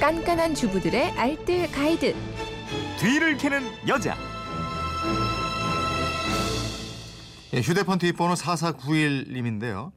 깐깐한 주부들의 알뜰 가이드. 뒤를 캐는 여자. 예, 휴대폰 뒷번호 4491님인데요.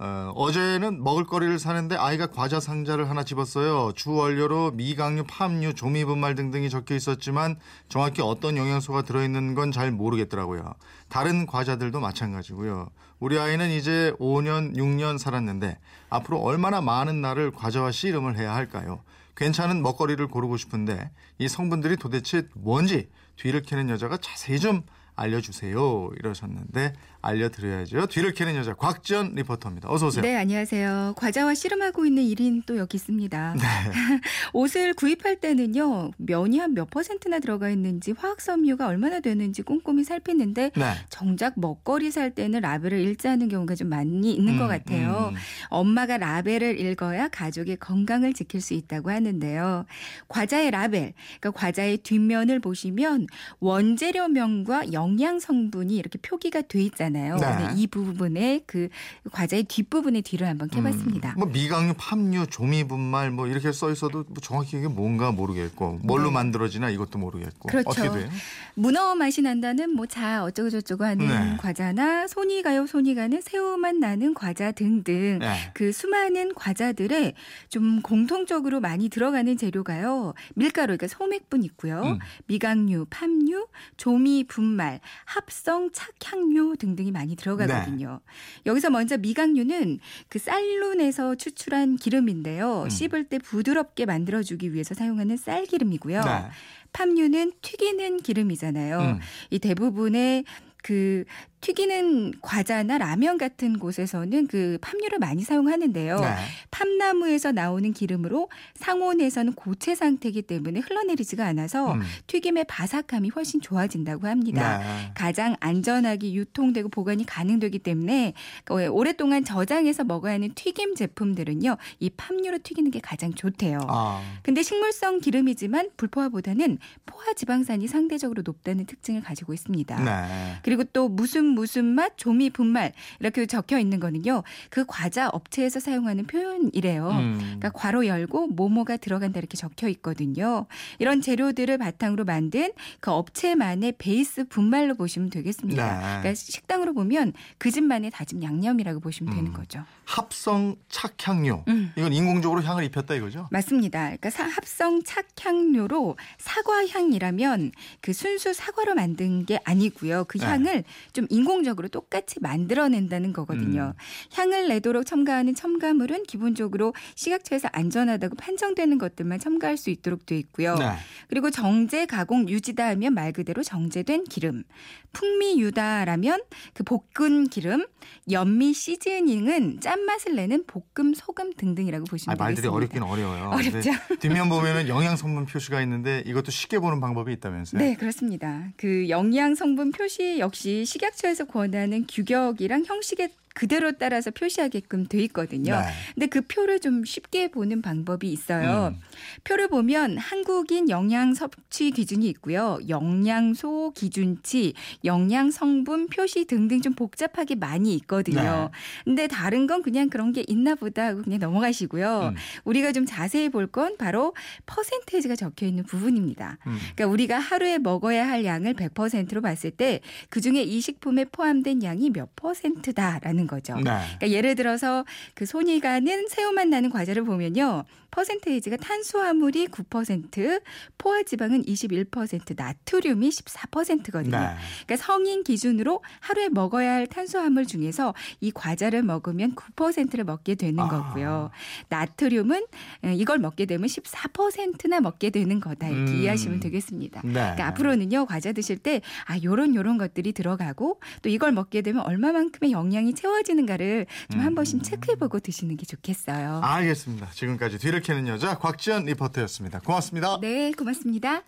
어, 어제는 먹을거리를 사는데 아이가 과자 상자를 하나 집었어요. 주 원료로 미강류, 팜유, 조미분말 등등이 적혀 있었지만 정확히 어떤 영양소가 들어있는 건 잘 모르겠더라고요. 다른 과자들도 마찬가지고요. 우리 아이는 이제 5년, 6년 살았는데 앞으로 얼마나 많은 날을 과자와 씨름을 해야 할까요? 괜찮은 먹거리를 고르고 싶은데 이 성분들이 도대체 뭔지 뒤를 캐는 여자가 자세히 좀 알려주세요. 이러셨는데 알려드려야죠. 뒤를 캐는 여자 곽지연 리포터입니다. 어서 오세요. 네, 안녕하세요. 과자와 씨름하고 있는 1인 또 여기 있습니다. 네. 옷을 구입할 때는요. 면이 한 몇 퍼센트나 들어가 있는지 화학 섬유가 얼마나 되는지 꼼꼼히 살피는데 네. 정작 먹거리 살 때는 라벨을 읽지 않는 경우가 좀 많이 있는 음, 것 같아요. 음. 엄마가 라벨을 읽어야 가족의 건강을 지킬 수 있다고 하는데요. 과자의 라벨, 그러니까 과자의 뒷면을 보시면 원재료명과 영양 성분이 이렇게 표기가 돼 있잖아요. 네. 이 부분에 그 과자의 뒷부분의 뒤를 한번 캐봤습니다. 뭐 미강류, 팜유, 조미분말 뭐 이렇게 써 있어도 뭐 정확히 이게 뭔가 모르겠고 뭘로 네. 만들어지나 이것도 모르겠고 그렇죠. 어떻게 돼요? 문어 맛이 난다는 뭐 자 어쩌고 저쩌고 하는 네. 과자나 손이 가요 손이 가는 새우맛 나는 과자 등등 네. 그 수많은 과자들에 좀 공통적으로 많이 들어가는 재료가요. 밀가루 그러니까 소맥분 있고요. 음. 미강류, 팜유, 조미 분말, 합성 착향료 등등이 많이 들어가거든요. 네. 여기서 먼저 미강류는 그 쌀룬에서 추출한 기름인데요. 음. 씹을 때 부드럽게 만들어 주기 위해서 사용하는 쌀기름이고요. 네. 팜유는 튀기는 기름이잖아요. 음. 이 대부분의 그 튀기는 과자나 라면 같은 곳에서는 그 팜유를 많이 사용하는데요. 네. 팜나무에서 나오는 기름으로 상온에서는 고체 상태이기 때문에 흘러내리지가 않아서 음. 튀김의 바삭함이 훨씬 좋아진다고 합니다. 네. 가장 안전하게 유통되고 보관이 가능되기 때문에 그 오랫동안 저장해서 먹어야 하는 튀김 제품들은요. 이 팜유로 튀기는 게 가장 좋대요. 아. 근데 식물성 기름이지만 불포화보다는 포화 지방산이 상대적으로 높다는 특징을 가지고 있습니다. 네. 그리고 또 무슨 무슨 맛, 조미 분말 이렇게 적혀 있는 거는요. 그 과자 업체에서 사용하는 표현이래요. 음. 그러니까 괄호 열고 뭐뭐가 들어간다 이렇게 적혀 있거든요. 이런 재료들을 바탕으로 만든 그 업체만의 베이스 분말로 보시면 되겠습니다. 네. 그러니까 식당으로 보면 그 집만의 다진 양념이라고 보시면 되는 음. 거죠. 합성 착향료. 음. 이건 인공적으로 향을 입혔다 이거죠? 맞습니다. 그러니까 사- 합성 착향료로 사과 향이라면 그 순수 사과로 만든 게 아니고요. 그 네. 향을 좀 인공적으로 똑같이 만들어낸다는 거거든요. 향을 내도록 첨가하는 첨가물은 기본적으로 식약처에서 안전하다고 판정되는 것들만 첨가할 수 있도록 돼 있고요. 네. 그리고 정제 가공 유지다 하면 말 그대로 정제된 기름. 풍미 유다라면 그 볶은 기름, 연미 시즈닝은 짠맛을 내는 볶음 소금 등등이라고 아, 보시면 말들이 되겠습니다. 어렵긴 어려워요. 어렵죠. 뒷면 보면은 영양 성분 표시가 있는데 이것도 쉽게 보는 방법이 있다면서요? 네, 그렇습니다. 그 영양 성분 표시 역시 식약처에서 권하는 규격이랑 형식에 그대로 따라서 표시하게끔 돼 있거든요. 네. 근데 그 표를 좀 쉽게 보는 방법이 있어요. 음. 표를 보면 한국인 영양 섭취 기준이 있고요. 영양소 기준치, 영양 성분 표시 등등 좀 복잡하게 많이 있거든요. 네. 근데 다른 건 그냥 그런 게 있나 보다 하고 그냥 넘어가시고요. 음. 우리가 좀 자세히 볼 건 바로 퍼센테이지가 적혀 있는 부분입니다. 음. 그러니까 우리가 하루에 먹어야 할 양을 100%로 봤을 때 그중에 이 식품에 포함된 양이 몇 퍼센트다라는 거죠. 네. 그러니까 예를 들어서 그 손이 가는 새우맛 나는 과자를 보면요. 퍼센테이지가 탄수화물이 9%, 포화 지방은 21%, 나트륨이 14%거든요. 네. 그러니까 성인 기준으로 하루에 먹어야 할 탄수화물 중에서 이 과자를 먹으면 9%를 먹게 되는 아. 거고요. 나트륨은 에, 이걸 먹게 되면 14%나 먹게 되는 거다 이렇게 음. 이해하시면 되겠습니다. 네. 그러니까 앞으로는요 과자 드실 때 아 요런 요런 것들이 들어가고 또 이걸 먹게 되면 얼마만큼의 영양이 채워 지는가를 좀한 음. 번씩 체크해보고 드시는 게 좋겠어요. 알겠습니다. 지금까지 뒤를 캐는 여자 곽지연 리포터였습니다. 고맙습니다. 네 고맙습니다.